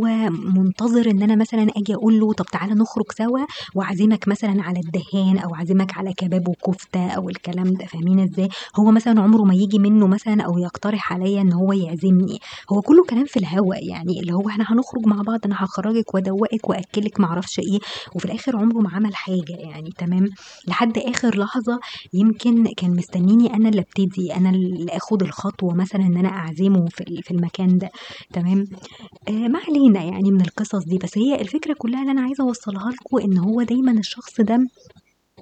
منتظر إن أنا مثلًا آجي أقول له طب تعالَ نخرج سوا وأعزمك مثلًا على الدهان أو أعزمك على كباب وكفتة أو الكلام ده. فاهمين إزاي؟ هو مثلًا عمره ما ييجي منه مثلًا أو يقترح عليَّ إن هو يعزمني، هو كله كلام في الهوا يعني اللي هو إحنا هنخرج مع بعض أنا هاخرجِك وأدوّقِك وأأكلِك ما أعرفش إيه، وفي الآخر عمره ما عمل حاجة يعني تمام، لحد آخر لحظة يمكن كان مستنيني أنا اللي أبتدي، أنا اللي آخد الخطوة مثلًا إن أنا أعزمه في في المكان ده تمام، آآ ما علينا يعني من القصص دي، بس هي الفكرة كلها اللي أنا عايزة أوصّلها لكم إن هو دايمًا الشخص ده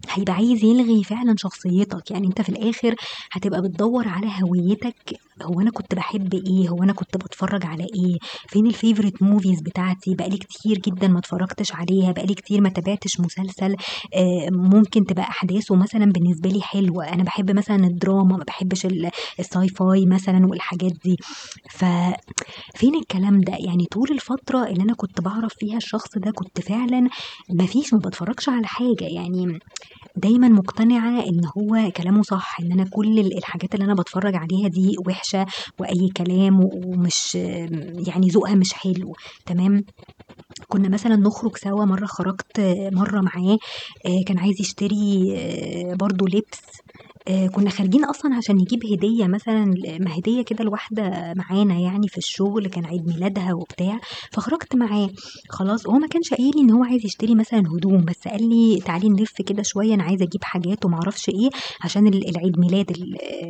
هيبقى عايز يلغي فعلًا شخصيتك، يعني أنت في الآخر هتبقى بتدوّر على هويتك، هو أنا كنت باحب إيه، هو أنا كنت باتفرج على إيه، فين الfavorite movies بتاعتي، بقى لي كتير جدًا ما اتفرجتش عليها، بقى لي كتير ما تابعتش مسلسل آآ ممكن تبقى أحداثه مثلًا بالنسبة لي حلوة، أنا باحب مثلًا الدراما ما باحبش ال الsci-fi مثلًا والحاجات دي، ف فين الكلام ده؟ يعني طول الفترة اللي أنا كنت باعرف فيها الشخص ده كنت فعلًا ما فيش ما باتفرجش على حاجة، يعني دايمًا مقتنعة إن هو كلامه صح، إن أنا كل ال الحاجات اللي أنا باتفرج عليها دي وِحشة وأي كلام ومش يعني ذوقها مش حلو تمام، كنا مثلًا نخرج سوا مرة خرجت مرة معاه آآ كان عايز يشتري برضه لبس آآ كنا خارجين أصلًا عشان نجيب هدية مثلًا ما هدية كده لواحدة معانا يعني في الشغل كان عيد ميلادها وبتاع، فخرجت معاه. خلاص، هو ما كانش قايل لي إن هو عايز يشتري مثلًا هدوم، بس قال لي تعالي نلِف كده شوية أنا عايز أجيب حاجات وما أعرفش إيه عشان ال العيد ميلاد ال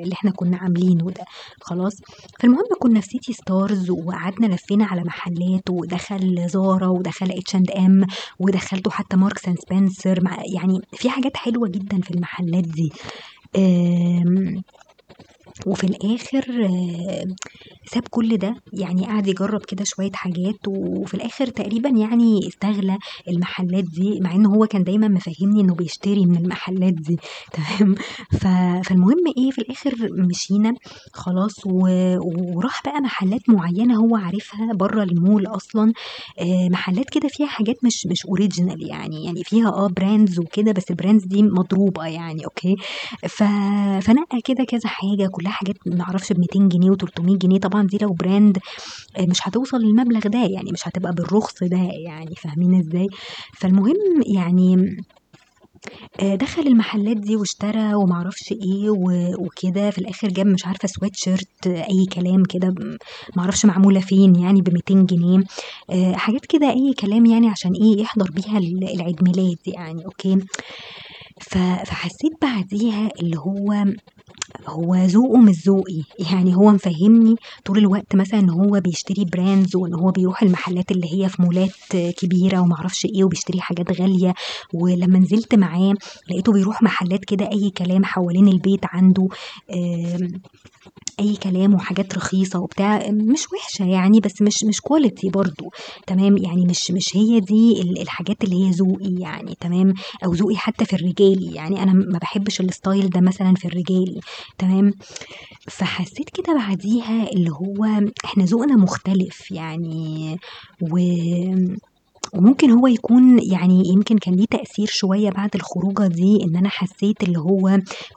اللي إحنا كنا عاملينه ده. خلاص، فالمهم كنا في city stars وقعدنا لفينا على محلات ودخل زارا ودخل H&M ودخّلته حتى and Spencer. مع يعني في حاجات حلوة جدًا في المحلات دي. آمم وفي الآخر ساب كل ده، يعني قعد يجرّب كده شوية حاجات وفي الآخر تقريبًا يعني استغلى المحلات دي، مع إن هو كان دايمًا مفهّمني إنه بيشتري من المحلات دي. [laughs] تمام، فالمهم إيه في الآخر مشينا خلاص وراح بقى محلات معيّنة هو عارفها برّه المول أصلًا، آآ محلات كده فيها حاجات مش مش original يعني، يعني فيها آه brands وكده بس الbrands دي مضروبة يعني أوكي، فنقّى كده كذا حاجة كلّها حاجات ما أعرفش ب200 جنيه و300 جنيه طبعًا دي لو brand مش هتوصل للمبلغ ده، يعني مش هتبقى بالرخص ده يعني فاهمين إزاي؟ فالمهم يعني آآ دخل المحلات دي واشترى وما أعرفش إيه و وكده، في الآخر جاب مش عارفة sweatshirt أي كلام كده ب ما أعرفش معمولة فين يعني ب200 جنيه، آآ حاجات كده أي كلام يعني عشان إيه يحضر بيها ال العيد ميلاد يعني أوكي، ف فحسيت بعديها اللي هو هو ذوقه مش ذوقي، يعني هو مفهّمني طول الوقت مثلًا إن هو بيشتري brands وإن هو بيروح المحلات اللي هي في مولات كبيرة وما أعرفش إيه وبيشتري حاجات غالية، ولمّا نزلت معاه لقيته بيروح محلات كده أي كلام حوالين البيت عنده أي كلام وحاجات رخيصة وبتاع، مش وِحشة يعني بس مش مش quality برضه. تمام، يعني مش مش هي دي ال الحاجات اللي هي ذوقي يعني تمام، أو ذوقي حتى في الرجالي، يعني أنا ما باحبش الstyle ده مثلًا في الرجالي. تمام، فحسيت كده بعديها اللي هو إحنا ذوقنا مختلف يعني و وممكن هو يكون يعني يمكن كان ليه تأثير شوية بعد الخروجة دي إن أنا حسيت اللي هو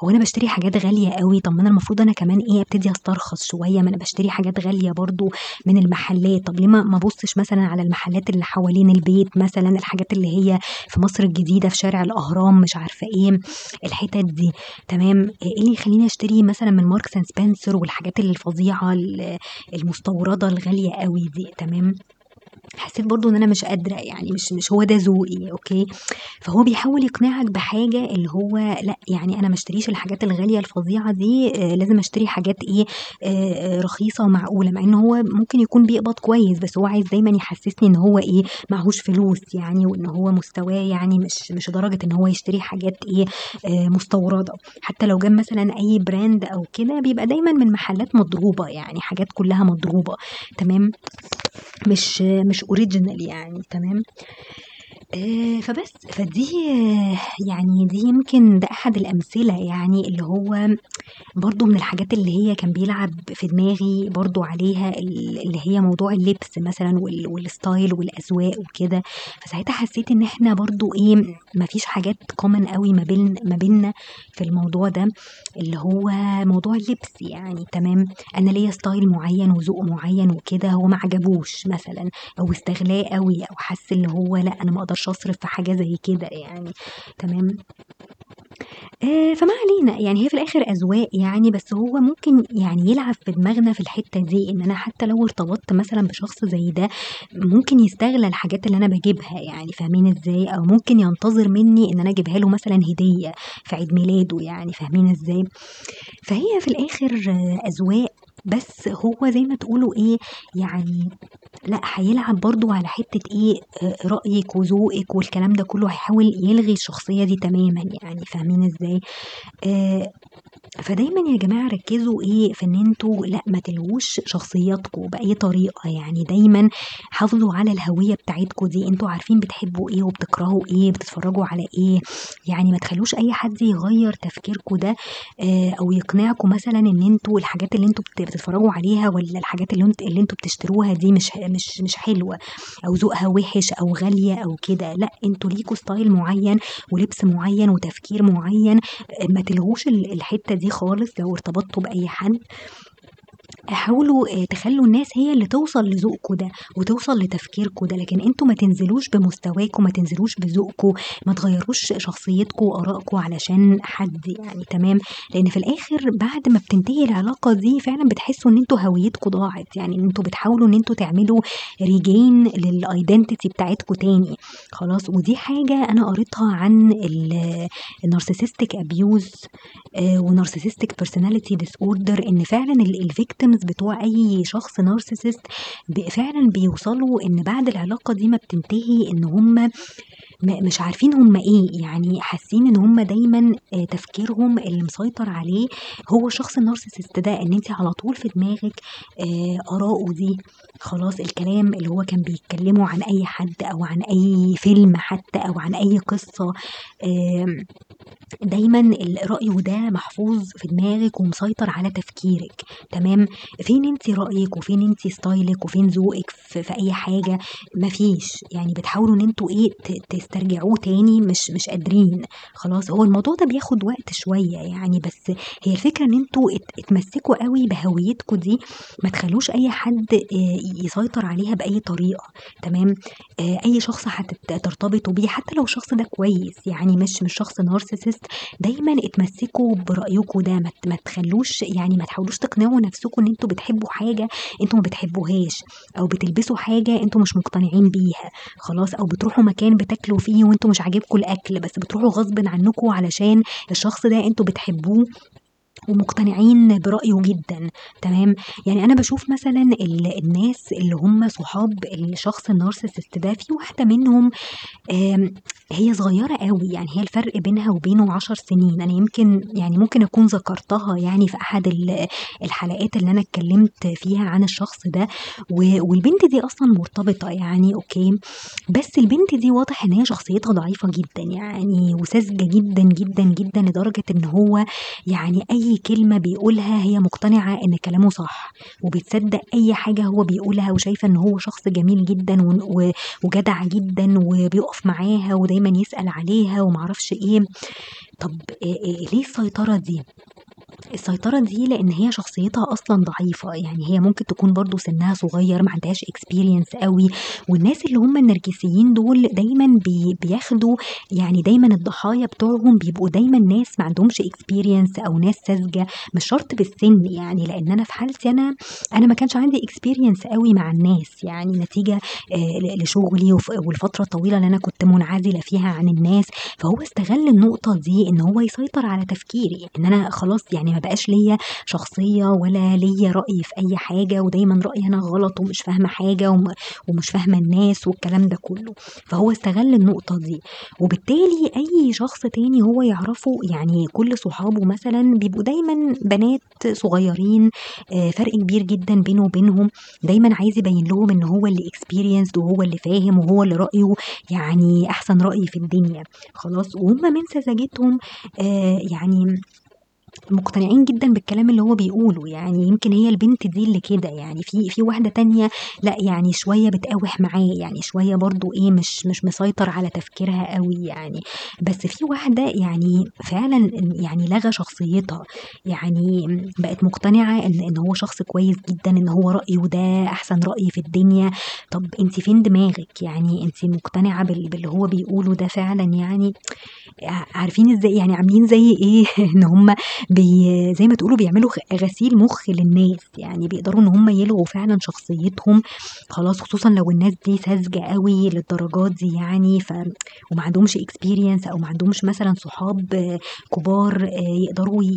هو أنا باشتري حاجات غالية أوي، طب ما أنا المفروض أنا كمان إيه أبتدي أسترخص شوية، ما أنا باشتري حاجات غالية برضه من المحلات، طب ليه ما أبُصّش مثلًا على المحلات اللي حوالين البيت مثلًا، الحاجات اللي هي في مصر الجديدة في شارع الأهرام مش عارفة إيه، الحتت دي تمام، إيه اللي يخلّيني أشتري مثلًا من Marks and Spencer والحاجات الفظيعة ال المستوردة الغالية أوي دي تمام، حسيت برضه إن أنا مش قادرة يعني مش مش هو ده ذوقي أوكي، فهو بيحاول يقنعك بحاجة اللي هو لأ، يعني أنا ما اشتريش الحاجات الغالية الفظيعة دي آآ لازم أشتري حاجات إيه آآ رخيصة ومعقولة، مع إن هو ممكن يكون بيقبض كويس بس هو عايز دايمًا يحسسني إن هو إيه معهوش فلوس يعني، وإن هو مستواه يعني مش مش لدرجة إن هو يشتري حاجات آآ مستوردة، حتى لو جاب مثلًا أي brand أو كده بيبقى دايمًا من محلات مضروبة، يعني حاجات كلّها مضروبة. تمام، مش مش original يعني تمام، آآ فبس، فدي يعني دي يمكن ده أحد الأمثلة يعني اللي هو برضه من الحاجات اللي هي كان بيلعب في دماغي برضه عليها ال اللي هي موضوع اللبس مثلًا وال والstyle والأذواق وكده، فساعتها حسيت إن إحنا برضه إيه ما فيش حاجات common أوي ما بين ما بيننا في الموضوع ده، اللي هو موضوع اللبس يعني تمام، أنا ليّا style معيّن وذوق معيّن وكده هو ما عجبوش مثلًا أو استغلاه أوي أو حَس اللي هو لأ، أنا ما أصرف في حاجة زي كده يعني تمام، آآ فما علينا، يعني هي في الآخر أذواق يعني، بس هو ممكن يعني يلعب في دماغنا في الحتة دي، إن أنا حتى لو ارتبطت مثلًا بشخص زي ده ممكن يستغلى الحاجات اللي أنا باجيبها يعني فاهمين إزاي، أو ممكن ينتظر منّي إن أنا أجيبها له مثلًا هدية في عيد ميلاده يعني فاهمين إزاي، فهي في الآخر أذواق بس هو زي ما تقولوا إيه يعني لأ، هيلعب برضه على حتة إيه آآ رأيِك وذوقِك والكلام ده كلّه، هيحاول يلغي الشخصية دي تمامًا يعني فاهمين إزاي، آآ فدايمًا يا جماعة ركّزوا إيه في إن أنتم لأ، ما تلغوش شخصياتكم بأي طريقة، يعني دايمًا حافظوا على الهوية بتاعتكم دي، أنتم عارفين بتحبوا إيه وبتكرهوا إيه، بتتفرّجوا على إيه، يعني ما تخلّوش أي حد يغيّر تفكيركم ده آآ أو يقنعكم مثلًا إن أنتم الحاجات اللي بت بتتفرّجوا عليها والّا الحاجات اللي أنت اللي أنتم بتشتروها دي مش مش مش حلوة أو ذوقها وِحِش أو غالية أو كده، لأ، أنتم ليكم style معيّن ولبس معيّن وتفكير معيّن، ما تلغوش ال الحتة دي خالص لو ارتبطتوا بأي حد. حاولوا تخلّوا الناس هي اللي توصل لذوقكم ده، وتوصل لتفكيركم ده، لكن أنتم ما تنزلوش بمستواكم، ما تنزلوش بذوقكم، ما تغيّروش شخصيتكم وآرائكم علشان حد يعني تمام، لإن في الآخر بعد ما بتنتهي العلاقة دي فعلًا بتحسّوا إن أنتم هويتكم ضاعت، يعني أنتم بتحاولوا إن أنتم تعملوا regain للidentity بتاعتكم تاني. خلاص، ودي حاجة أنا قريتها عن ال الnarcissistic abuse آآ وnarcissistic personality disorder إن فعلًا ال الvictims بتوع أي شخص ب فعلًا بيوصلوا إن بعد العلاقة دي ما بتنتهي إن هُم مش عارفين هُم إيه، يعني حاسين إن هُم دايمًا آآ تفكيرهم اللي مسيطر عليه هو الشخص narcissist ده، إن أنتِ على طول في دماغِك آآ آراءه دي، خلاص الكلام اللي هو كان بيتكلمه عن أي حد أو عن أي فيلم حتى أو عن قصة آمم دايمًا ال رأيه ده محفوظ في دماغِك ومسيطر على تفكيرِك. تمام، فين أنتِ رأيِك وفين أنتِ style ِك وفين ذوقِك في في أي حاجة، ما فيش، يعني بتحاولوا أنتم إيه ت تسترجعوه تاني مش مش قادرين، خلاص هو الموضوع ده بياخد وقت شوية يعني، بس هي الفكرة إن أنتم ات اتمسكوا أوي بهويتكم دي، ما تخلّوش أي حد يسيطر عليها بأي طريقة. تمام، أي شخص هتت ترتبطوا بيه حتى لو الشخص ده كويس. يعني مش مش شخص narcissist دايمًا اتمسكوا برأيكم ده، ما تخلّوش يعني ما تحاولوش تقنعوا نفسكم إن أنتم بتحبوا حاجة أنتم ما بتحبوهاش، أو بتلبسوا حاجة أنتم مش مقتنعين بيها، خلاص، أو بتروحوا مكان بتاكلوا فيه وأنتم مش عاجبكم الأكل، بس بتروحوا غصبٍ عنكم علشان الشخص ده أنتم بتحبوه ومقتنعين برأيه جدًا تمام، يعني أنا باشوف مثلًا ال الناس اللي هُم صحاب الشخص النارسيسست ده في واحدة منهم هي صغيرة أوي، يعني هي الفرق بينها وبينه 10 سنين، أنا يمكن يعني ممكن أكون ذكرتها يعني في ال الحلقات اللي أنا اتكلمت فيها عن الشخص ده، والبنت دي أصلًا مرتبطة يعني أوكي، بس البنت دي واضح إن هي شخصيتها ضعيفة جدًا يعني وساذجة جدًا، جدًا، جدًا لدرجة إن هو يعني أي كلمة بيقولها هي مقتنعة إن كلامه صح، وبتصدق أي حاجة هو بيقولها وشايفة إن هو شخص جميل جدًا وجدع جدًا وبيقف معاها ودايمًا يسأل عليها وما أعرفش إيه، طب ليه السيطرة دي؟ السيطرة دي لإن هي شخصيتها أصلًا ضعيفة، يعني هي ممكن تكون برضه سنها صغير ما عندهاش experience أوي، والناس اللي هُم النرجسيين دول دايمًا بي بياخدوا يعني دايمًا الضحايا بتوعهم بيبقوا دايمًا ناس ما عندهمش experience أو ناس ساذجة، مش شرط بالسن يعني، لإن أنا في حالتي أنا، أنا ما كانش عندي experience أوي مع الناس، يعني نتيجة آآ ل لشغلي وف والفترة الطويلة اللي أنا كنت منعزلة فيها عن الناس، فهو استغل النقطة دي إن هو يسيطر على تفكيري، إن أنا خلاص يعني ما بقاش ليّا شخصية ولا ليّا رأي في أي حاجة ودايمًا رأيي أنا غلط ومش فاهمة حاجة وم ومش فاهمة الناس والكلام ده كله، فهو استغل النقطة دي، وبالتالي أي شخص تاني هو يعرفه يعني كل صحابه مثلًا بيبقوا دايمًا بنات صغيرين آآ فرق كبير جدًا بينه وبينهم، دايمًا عايز يبين لهم إن هو اللي experienced وهو اللي فاهم وهو اللي رأيه يعني أحسن رأي في الدنيا، خلاص، وهُم من سذاجتهم آآ يعني مقتنعين جدًا بالكلام اللي هو بيقوله، يعني يمكن هي البنت دي اللي كده. يعني، في في واحدة تانية لأ يعني شوية بتقاوح معاه، يعني شوية برضه إيه مش مش مسيطر على تفكيرها أوي يعني، بس في واحدة يعني فعلًا يعني لغى شخصيتها، يعني بقت مقتنعة إن إن هو شخص كويس جدًا، إن هو رأيه ده أحسن رأي في الدنيا، طب أنتِ فين دماغِك؟ يعني أنتِ مقتنعة بال باللي هو بيقوله ده فعلًا يعني؟ عارفين إزاي؟ يعني عاملين زي إيه؟ [laughs] إن هُم بي زي ما تقولوا بيعملوا غسيل مُخ للناس، يعني بيقدروا إن هُم يلغوا فعلًا شخصيتهم، خلاص خصوصًا لو الناس دي ساذجة أوي للدرجات دي يعني، ف وما عندهمش experience أو ما عندهمش مثلًا صحاب كبار آآ يقدروا ي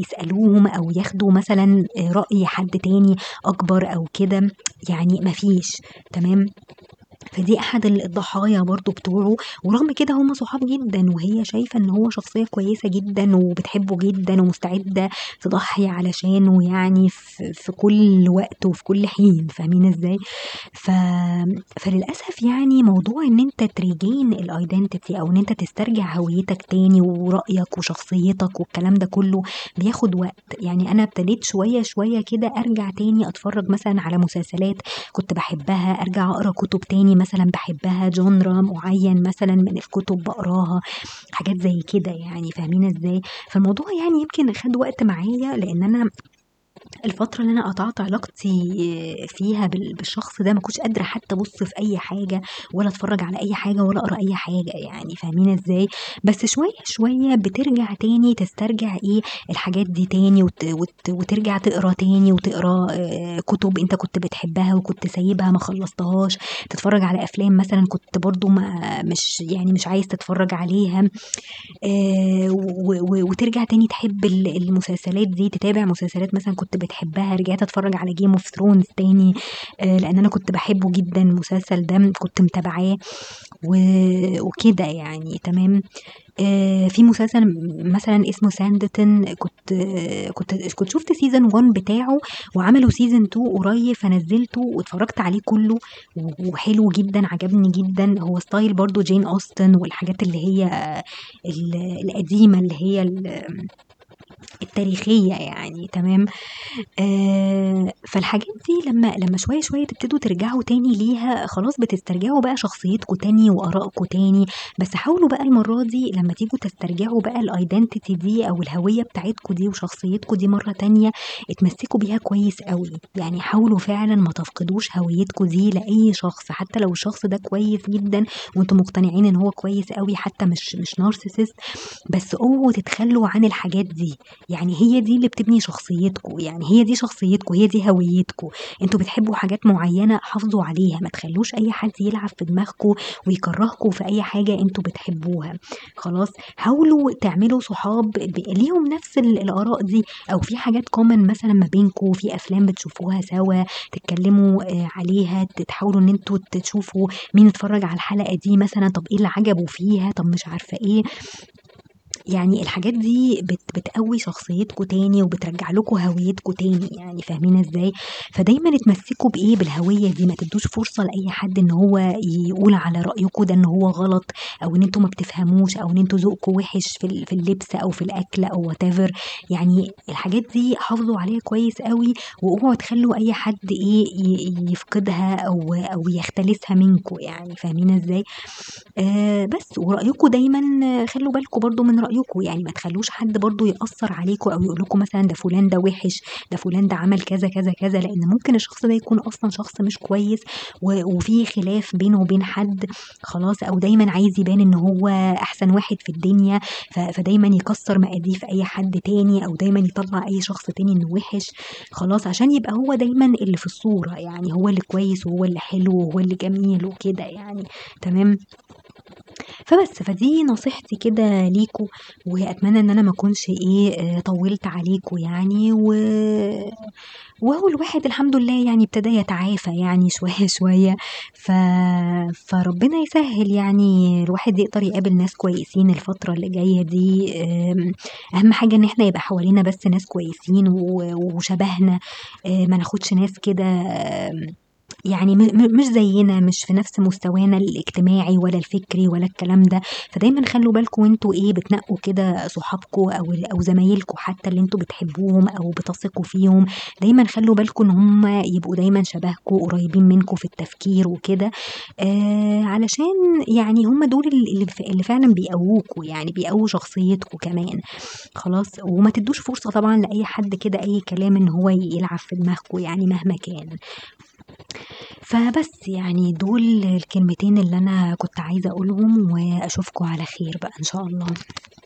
يسألوهم أو ياخدوا مثلًا آآ رأي حد تاني أكبر أو كده، يعني ما فيش. تمام، فدي ال الضحايا برضه بتوعه، ورغم كده هُم صحاب جدًا وهي شايفة إن هو شخصية كويسة جدًا وبتحبه جدًا ومستعدة تضحي علشانه يعني في في كل وقت وفي كل حين، فاهمين إزاي؟ ف فللأسف يعني موضوع إن أنت تregain الidentity أو إن أنت تسترجع هويتك تاني ورأيك وشخصيتك والكلام ده كله بياخد وقت، يعني أنا ابتديت شوية، شوية كده أرجع تاني أتفرج مثلًا على مسلسلات كنت باحبها، أرجع أقرأ كتب تاني مثلًا باحبها genre معين مثلًا من الكتب باقراها، حاجات زي كده يعني، فاهمين إزاي؟ فالموضوع يعني يمكن خد وقت معايا لإن أنا الفترة اللي أنا قطعت علاقتي فيها بال بالشخص ده ما كنتش قادرة حتى أبُص في أي حاجة ولا أتفرّج على أي حاجة ولا أقرأ أي حاجة يعني فاهمين إزاي؟ بس شوية، شوية بترجع تاني تسترجع إيه، الحاجات دي تاني وت وت وترجع تقرأ تاني وتقرأ آآ كُتب أنت كنت بتحبها وكنت سايبها ما خلّصتهاش، تتفرّج على أفلام مثلًا كنت برضه ما مش يعني مش عايز تتفرّج عليها و وترجع تاني تحب ال المسلسلات دي، تتابع مسلسلات مثلًا كنت بتحبها، رجعت أتفرّج على Game of Thrones تاني آآ لإن أنا كنت باحبه جدًا المسلسل ده، كنت متابعاه وكده يعني تمام، آآ في مسلسل مثلًا اسمه Sanditon كنت كنت كنت شُفت season 1 بتاعه وعملوا season 2 قريب فنزّلته واتفرّجت عليه كُلّه وحلو جدًا، عجبني جدًا، هو style برضه Jane Austen والحاجات اللي هي ال القديمة اللي هي التاريخية يعني تمام، آآ فالحاجات دي لمّا لمّا شوية، شوية تبتدوا ترجعوا تاني ليها خلاص بتسترجعوا بقى شخصيتكم تاني وآرائكم تاني، بس حاولوا بقى المرّة دي لمّا تيجوا تسترجعوا بقى الidentity دي أو الهوية بتاعتكم دي وشخصيتكم دي مرّة تانية، اتمسكوا بيها كويس أوي، يعني حاولوا فعلًا ما تفقدوش هويتكم دي لأي شخص، حتى لو الشخص ده كويس جدًا وأنتم مقتنعين إن هو كويس أوي حتى مش مش narcissist. بس اوعوا تتخلّوا عن الحاجات دي، يعني هي دي اللي بتبني شخصيتكم، يعني هي دي شخصيتكم، هي دي هويتكم، أنتم بتحبوا حاجات معيّنة حافظوا عليها، ما تخلّوش أي حد يلعب في دماغكم ويكرّهكم في أي حاجة أنتم بتحبوها، خلاص؟ حاولوا تعملوا صحاب ليهم نفس ال الآراء دي أو في حاجات common مثلًا ما بينكم، في أفلام بتشوفوها سوا تتكلّموا آآ عليها، تحاولوا إن أنتم تشوفوا مين اتفرّج على الحلقة دي مثلًا، طَب إيه اللي عجبه فيها، طَب مش عارفة إيه، يعني الحاجات دي بت بتقوّي شخصيتكم تاني وبترجّع لكم هويتكم تاني يعني فاهمين إزاي؟ فدايمًا اتمسكوا بإيه، بالهوية دي، ما تدّوش فرصة لأي حد إن هو يقول على رأيكم ده إن هو غلط أو إن أنتم ما بتفهموش أو إن أنتم ذوقكم وِحِش في في اللبس أو في الأكل أو whatever يعني الحاجات دي حافظوا عليها كويس أوي وأوعوا تخلّوا أي حد ي يفقدها أو أو يختلسها منكم يعني فاهمين إزاي؟ آآ بس، ورأيكم دايمًا خلّوا بالكم برضه من رأيكم، يعني ما تخلّوش حد برضه يأثّر عليكم أو يقول لكم مثلًا ده فلان ده وِحِش، ده فلان ده عمل كذا، كذا، كذا، لإن ممكن الشخص ده يكون أصلًا شخص مش كويس وفي خلاف بينه وبين حد خلاص، أو دايمًا عايز يبان إن هو أحسن واحد في الدنيا فدايمًا يكسّر مقاديف أي حد تاني أو دايمًا يطلّع أي شخص تاني إنه وِحِش، خلاص عشان يبقى هو دايمًا اللي في الصورة، يعني هو اللي كويس وهو اللي حلو وهو اللي جميل وكده يعني تمام؟ فبس، فدي نصيحتي كده ليكم وأتمنى إن أنا ما أكونش إيه، آآ طوّلت عليكم يعني و وأهو الواحد الحمد لله يعني ابتدى يتعافى يعني [laughs] شوية، شوية. ف فربنا يسهّل يعني الواحد يقدر يقابل ناس كويسين الفترة اللي جاية دي، أهم حاجة إن إحنا يبقى حوالينا بس ناس كويسين و وشبهنا، آآ ما ناخدش ناس كده يعني مش زيّنا، مش في نفس مستوانا الاجتماعي ولا الفكري ولا الكلام ده، فدايمًا خلّوا بالكم وأنتم إيه، بتنقّوا كده صحابكم أو ال أو زمايلكم حتى اللي أنتم بتحبوهم أو بتثقوا فيهم، دايمًا خلّوا بالكم إن هم يبقوا دايمًا شبهكم، قريبين منكم في التفكير وكده، آآ علشان يعني هم دول ال اللي اللي فعلًا بيقوّوكم، يعني بيقوّوا شخصيتكم كمان، خلاص؟ وما تدّوش فرصة طبعًا لأي حد كده أي كلام إن هو يلعب في دماغكم يعني مهما كان. فبس يعني دول الكلمتين اللي أنا كنت عايزة أقولهم وأشوفكم على خير بقى إن شاء الله.